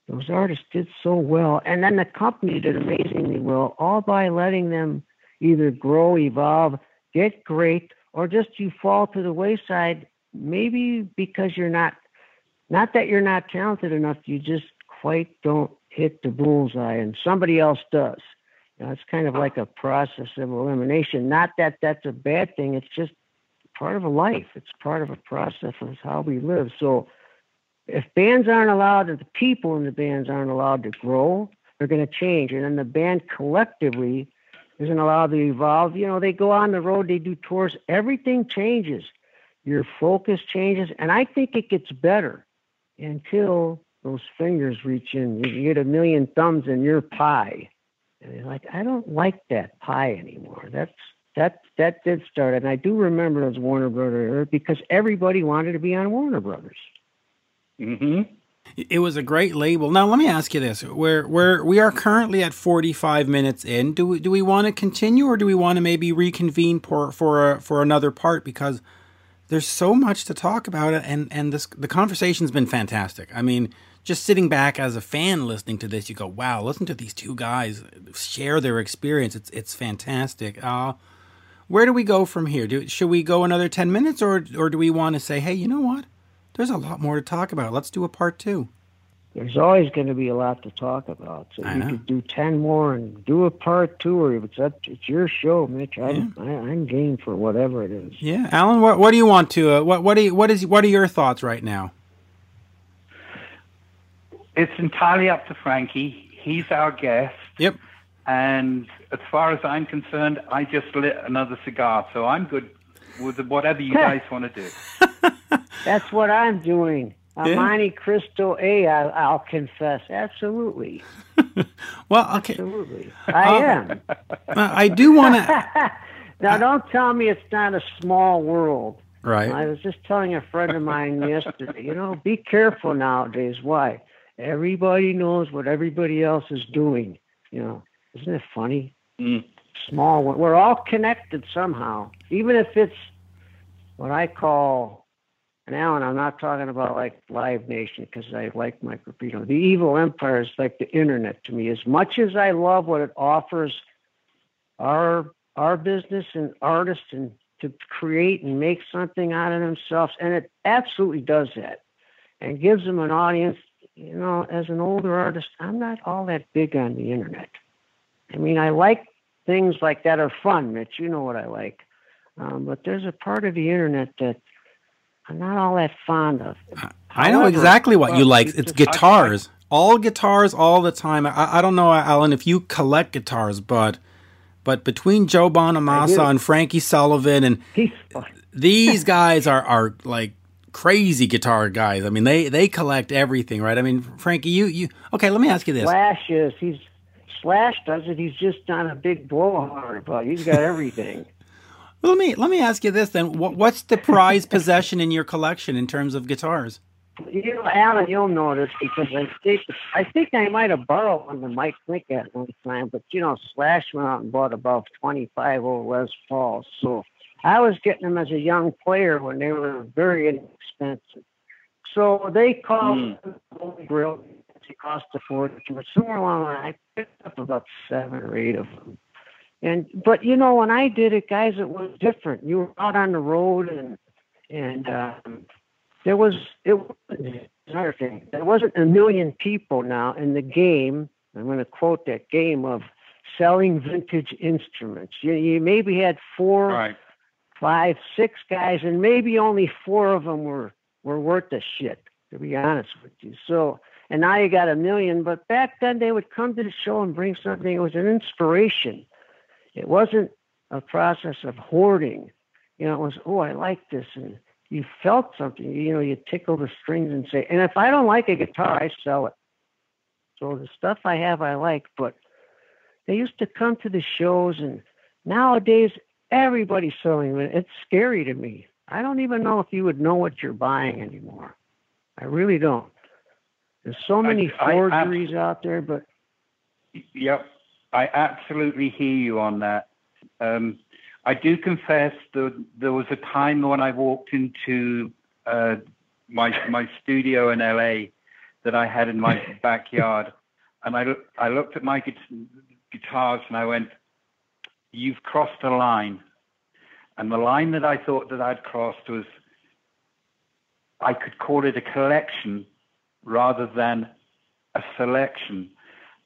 those artists did so well, and then the company did amazingly well, all by letting them either grow, evolve, get great, or just you fall to the wayside. Maybe because you're not, not that you're not talented enough, you just quite don't hit the bullseye, and somebody else does. You know, it's kind of like a process of elimination. Not that that's a bad thing. It's just part of a life. It's part of a process of how we live. So if bands aren't allowed, if the people in the bands aren't allowed to grow, they're going to change. And then the band collectively isn't allowed to evolve. You know, they go on the road, they do tours, everything changes. Your focus changes. And I think it gets better until those fingers reach in. You get a million thumbs in your pie. And you're like, I don't like that pie anymore. That's that that did start, and I do remember those Warner Brothers because everybody wanted to be on Warner Brothers. hmm It was a great label. Now let me ask you this: We're we're we are currently at forty five minutes in. Do we do we want to continue, or do we want to maybe reconvene for for a, for another part? Because there's so much to talk about, and and this the conversation's been fantastic. I mean, just sitting back as a fan listening to this, you go, "Wow, listen to these two guys share their experience. It's it's fantastic." Uh, where do we go from here? Do, should we go another ten minutes, or or do we want to say, "Hey, you know what? There's a lot more to talk about. Let's do a part two. There's always going to be a lot to talk about. So I you know. could do ten more and do a part two, or if it's up, it's your show, Mitch. I'm I, I'm game for whatever it is. Yeah, Alan, what what do you want to uh, what what do you, what is what are your thoughts right now? It's entirely up to Frankie. He's our guest. Yep. And as far as I'm concerned, I just lit another cigar, so I'm good with whatever you guys want to do. That's what I'm doing. A Yeah. Monte Cristo A, I, I'll confess. Absolutely. Well, okay. Absolutely. I am. Uh, I do want to Now, don't tell me it's not a small world. Right. I was just telling a friend of mine yesterday, you know, be careful nowadays. Why? Everybody knows what everybody else is doing. You know, isn't it funny? Mm. Small one. We're all connected somehow, even if it's what I call, and Alan, I'm not talking about like Live Nation because I like Mike Rapino. The evil empire is like the internet to me. As much as I love what it offers our our business and artists and to create and make something out of themselves, and it absolutely does that, and gives them an audience. You know, as an older artist, I'm not all that big on the internet. I mean, I like things like that are fun, Mitch. You know what I like, um, but there's a part of the internet that I'm not all that fond of. I know exactly what you like. it's It's just- I- guitars. All guitars all the time. I, I don't know, Alan, if you collect guitars, but but between Joe Bonamassa and Frankie Sullivan and these guys are are like crazy guitar guys. I mean, they they collect everything, right? I mean, Frankie, you you okay? Let me ask you this. Slash is he's Slash does it. He's just not a big blowhard, but he's got everything. Let me let me ask you this then. What, what's the prized possession in your collection in terms of guitars? You know, Alan, you'll notice because I think I think I might have borrowed one from Mike Flink at one time, but you know, Slash went out and bought about twenty five old Les Pauls. So I was getting them as a young player when they were very inexpensive. So they cost hmm. them Holy Grail. They cost a fortune, but somewhere along the line, I picked up about seven or eight of them. And but you know, when I did it, guys, it was different. You were out on the road and and um, there was it was another thing. There wasn't a million people now in the game. I'm going to quote that game of selling vintage instruments. You, you maybe had four, Right. five, six guys, and maybe only four of them were were worth a shit. To be honest with you, so and now you got a million. But back then they would come to the show and bring something. It was an inspiration. It wasn't a process of hoarding. You know, it was oh I like this and you felt something. You know, you tickle the strings and say, and if I don't like a guitar, I sell it. So the stuff I have, I like. But they used to come to the shows, and nowadays everybody's selling them. It's scary to me. I don't even know if you would know what you're buying anymore. I really don't. There's so many I- I forgeries out there, but Yep, I absolutely hear you on that. Um, I do confess that there was a time when I walked into uh, my my studio in LA that I had in my backyard, and I I looked at my gu- guitars and I went, "You've crossed a line," and the line that I thought that I'd crossed was I could call it a collection rather than a selection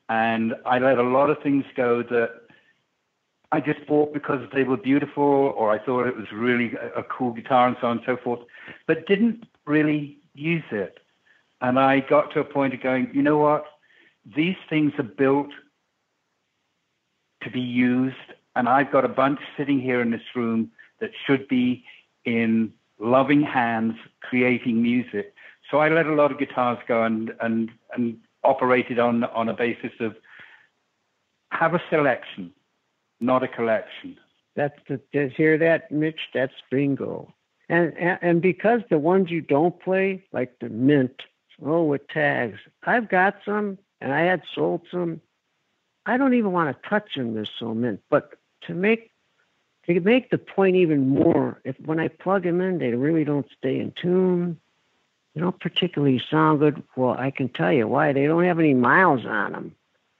and I let a lot of things go that I just bought because they were beautiful or I thought it was really a, a cool guitar and so on and so forth, but didn't really use it. And I got to a point of going, you know what? These things are built to be used, and I've got a bunch sitting here in this room that should be in loving hands creating music. So I let a lot of guitars go and and and operated on on a basis of have a selection, not a collection. That's the, to hear that, Mitch. That's bingo. And, and and because the ones you don't play, like the mint, oh, with tags, I've got some, and I had sold some. I don't even want to touch them. They're so mint. But to make to make the point even more, if when I plug them in, they really don't stay in tune. They don't particularly sound good. Well, I can tell you why. They don't have any miles on them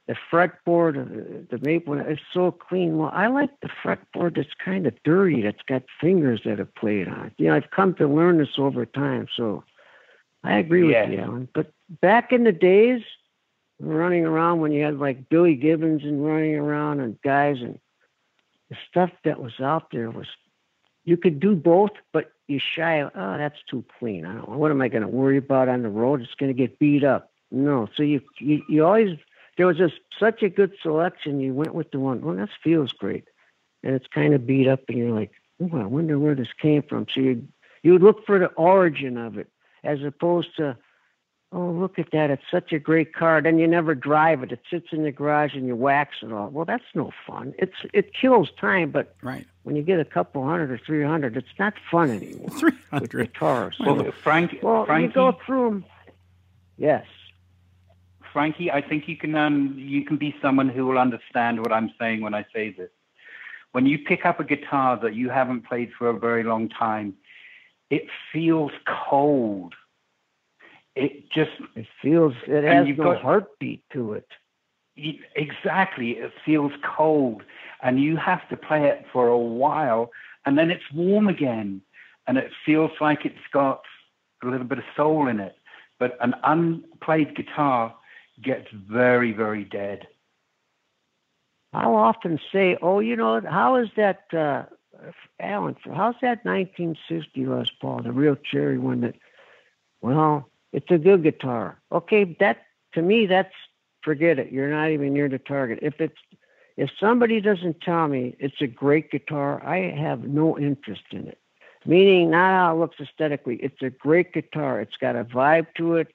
the fretboard, the maple, it's so clean. Well, I like the fretboard that's kind of dirty, that's got fingers that have played on it. You know, I've come to learn this over time, so I agree Yes. with you, Alan. But back in the days, running around when you had like Billy Gibbons and running around and guys and the stuff that was out there was you could do both, but you shy. Oh, that's too clean. I don't. What am I going to worry about on the road? It's going to get beat up. No. So you you, you always there was just such a good selection. You went with the one. Oh, well, that feels great, and it's kind of beat up, and you're like, oh, I wonder where this came from. So you you would look for the origin of it, as opposed to oh, look at that. It's such a great car. Then you never drive it. It sits in the garage and you wax it all. Well, that's no fun. It's It kills time, but right. When you get a couple hundred or 300, it's not fun anymore. 300 guitars. Well, Frank, well, Frankie, you go through them. Yes. Frankie, I think you can um, you can be someone who will understand what I'm saying when I say this. When you pick up a guitar that you haven't played for a very long time, it feels cold it just it feels it has no got, heartbeat to it. Exactly, it feels cold, and you have to play it for a while, and then it's warm again, and it feels like it's got a little bit of soul in it. But an unplayed guitar gets very, very dead. I'll often say, "Oh, you know, how is that, uh, Alan? How's that 1960 Les Paul, the real cherry one that?" Well, it's a good guitar. Okay, that to me, that's forget it. You're not even near the target. If it's if somebody doesn't tell me it's a great guitar, I have no interest in it. Meaning not how it looks aesthetically. It's a great guitar. It's got a vibe to it.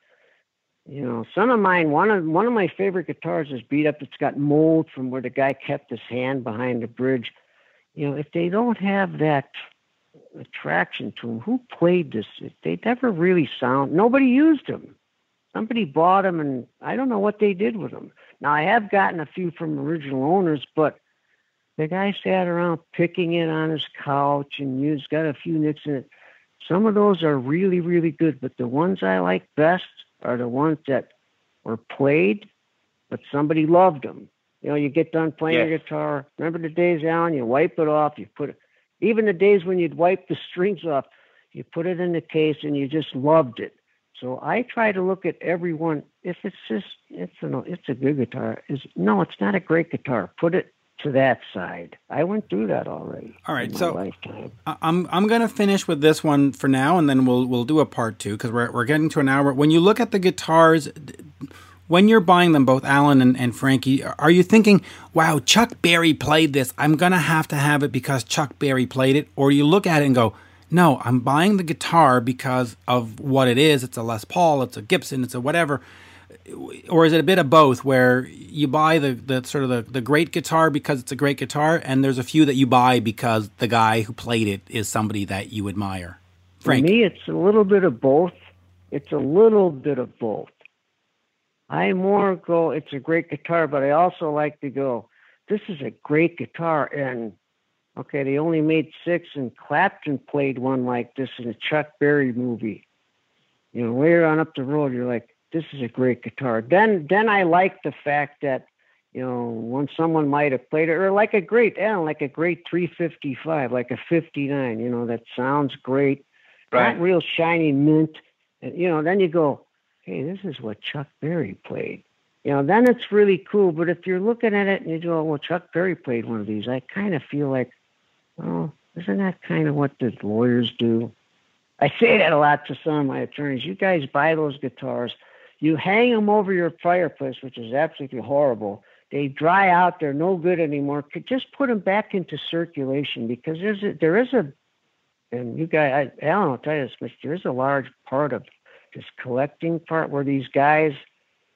You know, some of mine, one of one of my favorite guitars is beat up. It's got mold from where the guy kept his hand behind the bridge. You know, if they don't have that attraction to them. Who played this? They never really sound. Nobody used them. Somebody bought them, and I don't know what they did with them. Now I have gotten a few from original owners, but the guy sat around picking it on his couch and used got a few nicks in it. Some of those are really, really good, but the ones I like best are the ones that were played, but somebody loved them. You know, you get done playing yes. your guitar. Remember the days, Alan? You wipe it off. You put it even the days when you'd wipe the strings off, you put it in the case and you just loved it. So I try to look at everyone. If it's just it's a it's a good guitar. Is no, it's not a great guitar. Put it to that side. I went through that already. All right, so lifetime. I'm I'm going to finish with this one for now, and then we'll we'll do a part two because we're we're getting to an hour. When you look at the guitars, when you're buying them, both Alan and, and Frankie, are you thinking, wow, Chuck Berry played this. I'm going to have to have it because Chuck Berry played it? Or you look at it and go, no, I'm buying the guitar because of what it is. It's a Les Paul, it's a Gibson, it's a whatever. Or is it a bit of both where you buy the, the sort of the, the great guitar because it's a great guitar, and there's a few that you buy because the guy who played it is somebody that you admire? Frank. For me, it's a little bit of both. It's a little bit of both. I more go, it's a great guitar, but I also like to go, this is a great guitar. And okay, they only made six, and Clapton played one like this in a Chuck Berry movie. You know, later on up the road, you're like, this is a great guitar. Then, then I like the fact that, you know, when someone might have played it, or like a great, yeah, like a great 355, like a 59, you know, that sounds great, right. not real shiny mint. And, you know, then you go, hey, this is what Chuck Berry played. You know, then it's really cool. But if you're looking at it and you go, well, Chuck Berry played one of these, I kind of feel like, well, isn't that kind of what the lawyers do? I say that a lot to some of my attorneys. You guys buy those guitars, you hang them over your fireplace, which is absolutely horrible. They dry out; they're no good anymore. Just put them back into circulation because there's a, there is a, and you guys, I, Alan will tell you this, there is a large part of this collecting part where these guys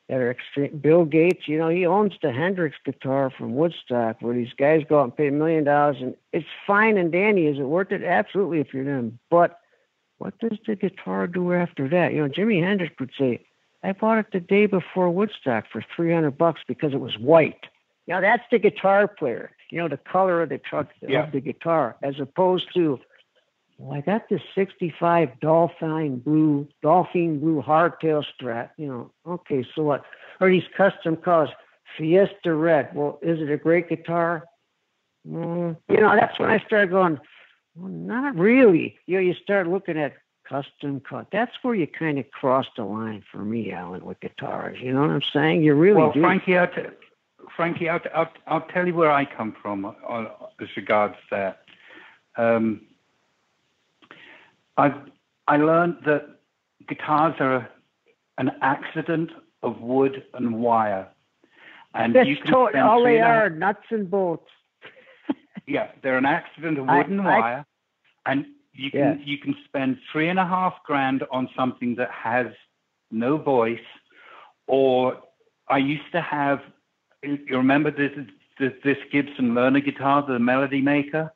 that are extreme, Bill Gates, you know, he owns the Hendrix guitar from Woodstock, where these guys go out and pay a million dollars, and it's fine and dandy. Is it worth it? Absolutely, if you're them. But what does the guitar do after that? You know, Jimi Hendrix would say, "I bought it the day before Woodstock for 300 bucks because it was white." You know, that's the guitar player. You know, the color of the truck yeah. of the guitar, as opposed to well, I got this 65 Dolphin blue, Dolphin blue hardtail Strat. You know, okay, so what? Or these custom colors, Fiesta Red. Well, is it a great guitar? Mm, you know, that's when I started going, well, not really. You know, you start looking at custom cut. That's where you kind of cross the line for me, Alan, with guitars. You know what I'm saying? You really well, do. Frankie, I'll, t- Frankie, I'll, I'll, I'll tell you where I come from on, as regards that. Um, I I learned that guitars are an accident of wood and wire, and That's you can to- spend all they are, nuts and bolts. Yeah, they're an accident of I- wood and I- wire, and you can Yes. you can spend three and a half grand on something that has no voice. Or I used to have. You remember this this, this Gibson Lerner guitar, the Melody Maker?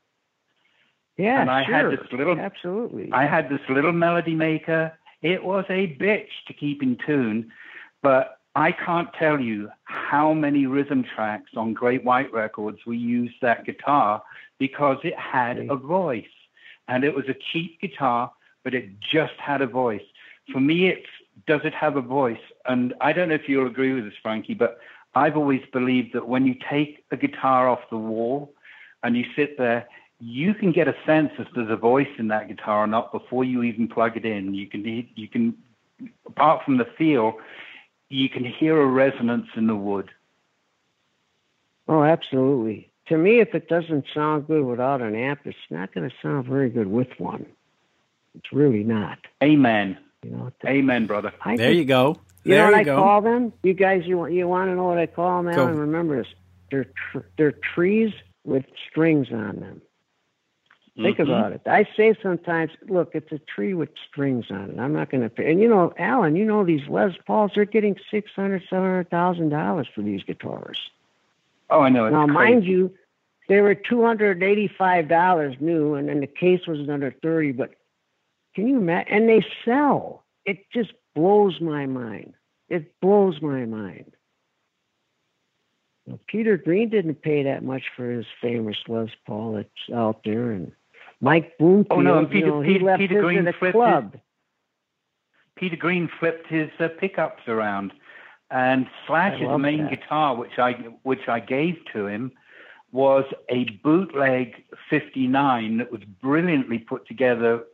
Yeah, and I had sure. this little- Absolutely. I had this little Melody Maker. It was a bitch to keep in tune, but I can't tell you how many rhythm tracks on Great White Records we used that guitar because it had a voice. And it was a cheap guitar, but it just had a voice. For me, it's does it have a voice? And I don't know if you'll agree with this, Frankie, but I've always believed that when you take a guitar off the wall and you sit there, you can get a sense if there's a voice in that guitar or not before you even plug it in. You can you can apart from the feel, you can hear a resonance in the wood. Oh, absolutely. To me, if it doesn't sound good without an amp, it's not going to sound very good with one. It's really not. Amen. You know. Amen, brother. I There think- you go. You there know what you I go. call them? You guys, you want you want to know what I call them? Go. Alan? Remember this? They're tr- they're trees with strings on them. Think Mhm. about it. I say sometimes, look, it's a tree with strings on it. I'm not going to pay. And you know, Alan, you know these Les Pauls, they're getting six hundred, seven hundred thousand dollars for these guitars. Oh, I know. It's now, crazy. mind you, they were two hundred eighty-five dollars new, and then the case was another thirty. But can you imagine? And they sell. It just blows my mind. It blows my mind. Peter Green didn't pay that much for his famous Les Paul that's out there, and Mike Bloomfield, Oh, no, and Peter- know, he left Peter Green a flipped club. Peter Green flipped his uh, pickups around, and Slash's main that. guitar, which I which I gave to him, was a bootleg '59 that was brilliantly put together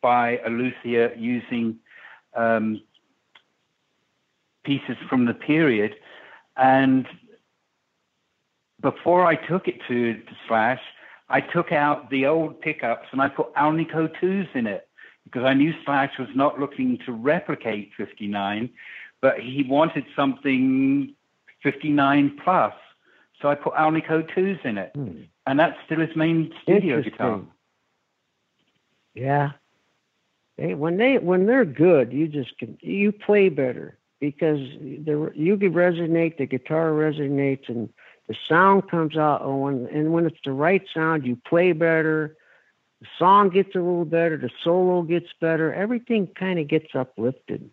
by a luthier using um, pieces from the period. And before I took it to, to Slash, I took out the old pickups and I put Alnico 2s in it because I knew Slash was not looking to replicate 59, but he wanted something 59 plus. So I put Alnico 2s in it. Hmm. And that's still his main studio guitar. Yeah. They, when they when they're good, you just can you play better because the you can resonate, the guitar resonates, and the sound comes out. And when and when it's the right sound, you play better. The song gets a little better. The solo gets better. Everything kind of gets uplifted.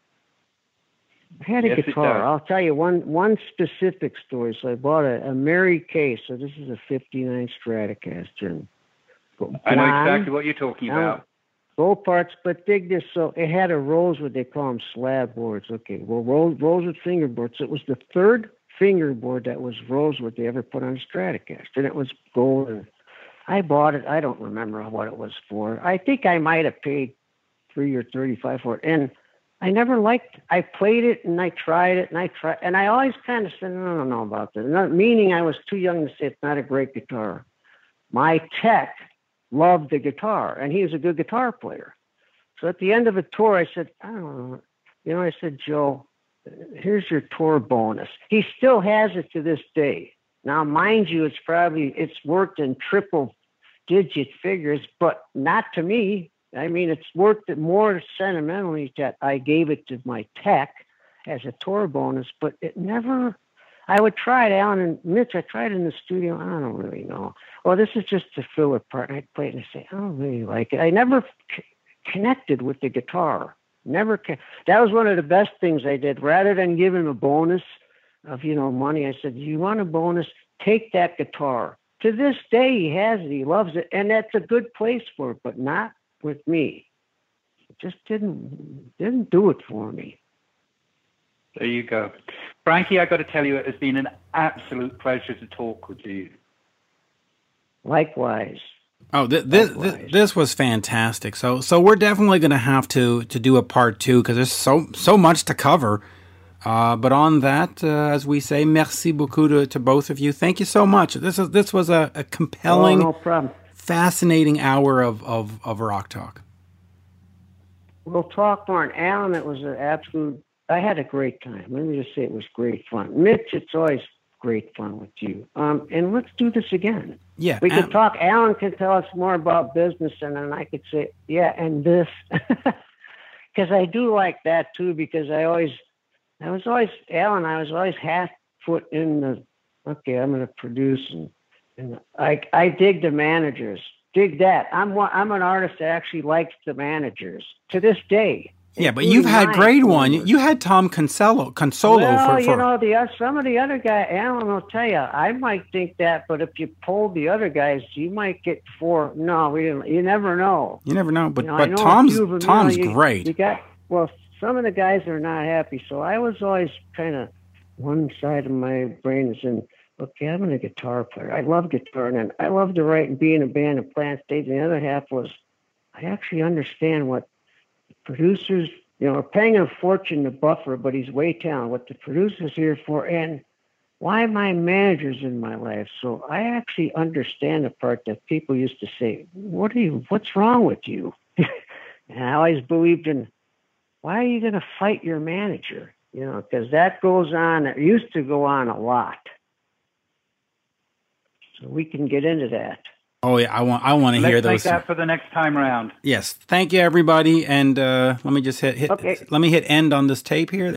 I had a Yes, guitar. I'll tell you one one specific story. So I bought a, a Mary Kay. So this is a '59 Stratocaster. And I know exactly what you're talking about. Gold parts, but dig this. So it had a rosewood. They call them slab boards. Okay, well, rose, rosewood fingerboards. It was the third fingerboard that was rosewood they ever put on a Stratocaster, and it was gold. I bought it. I don't remember what it was for. I think I might have paid three or thirty-five for it, and I never liked. I played it and I tried it and I tried, and I always kind of said, I don't know about this. Not meaning I was too young to say it's not a great guitar. My tech loved the guitar, and he was a good guitar player. So at the end of a tour, I said, I don't know. You know, I said, Joe, here's your tour bonus. He still has it to this day. Now, mind you, it's probably it's worked in triple digit figures, but not to me. I mean, it's worked more sentimentally that I gave it to my tech as a tour bonus, but it never. I would try it, Alan and Mitch. I tried it in the studio. I don't really know. Well, this is just a filler part. I'd play it and say, I don't really like it. I never c- connected with the guitar. Never. Con- that was one of the best things I did. Rather than give him a bonus of you know money, I said, "You want a bonus? Take that guitar." To this day, he has it. He loves it, and that's a good place for it. But not with me. It just didn't didn't do it for me. There you go. Frankie, I got to tell you, it has been an absolute pleasure to talk with you. Likewise. Oh, th- this, th- this was fantastic. So so we're definitely going to have to to do a part two because there's so so much to cover. Uh, but on that, uh, as we say, merci beaucoup to, to both of you. Thank you so much. This is this was a, a compelling, oh, no fascinating hour of, of, of rock talk. We'll talk more. And Alan, it was an absolute. I had a great time. Let me just say it was great fun. Mitch, it's always great fun with you. Um, and let's do this again. Yeah, We could talk. Alan could tell us more about business, and then I could say, yeah, and this, because I do like that too. Because I always, I was always Alan. I was always half foot in the. Okay, I'm going to produce, and and I I dig the managers. Dig that. I'm I'm an artist that actually likes the managers to this day. Yeah, but you've had grade one. You had Tom Consolo, Consolo Well, for, for you know, the some of the other guy, Alan will tell you. I might think that, but if you polled the other guys, you might get four. No, we didn't. You never know. you never know. But You know, but Tom's 'em, you know, Tom's great. You got well. Some of the guys are not happy, so I was always kind of one side of my brain is in. Okay, I'm a guitar player. I love guitar, and I love to write and be in a band and play on stage. And the other half was, I actually understand what producers, you know, are paying a fortune to Buffer, but he's way down. What the producers here for, and why my managers in my life. So I actually understand the part that people used to say, "What are you? What's wrong with you?" and I always believed in, why are you going to fight your manager? You know, because that goes on. It used to go on a lot. So we can get into that. Oh yeah, I want I want to Let's hear make that for the next time round. Yes, thank you everybody, and uh, let me just hit hit. Okay. Let me hit end on this tape here.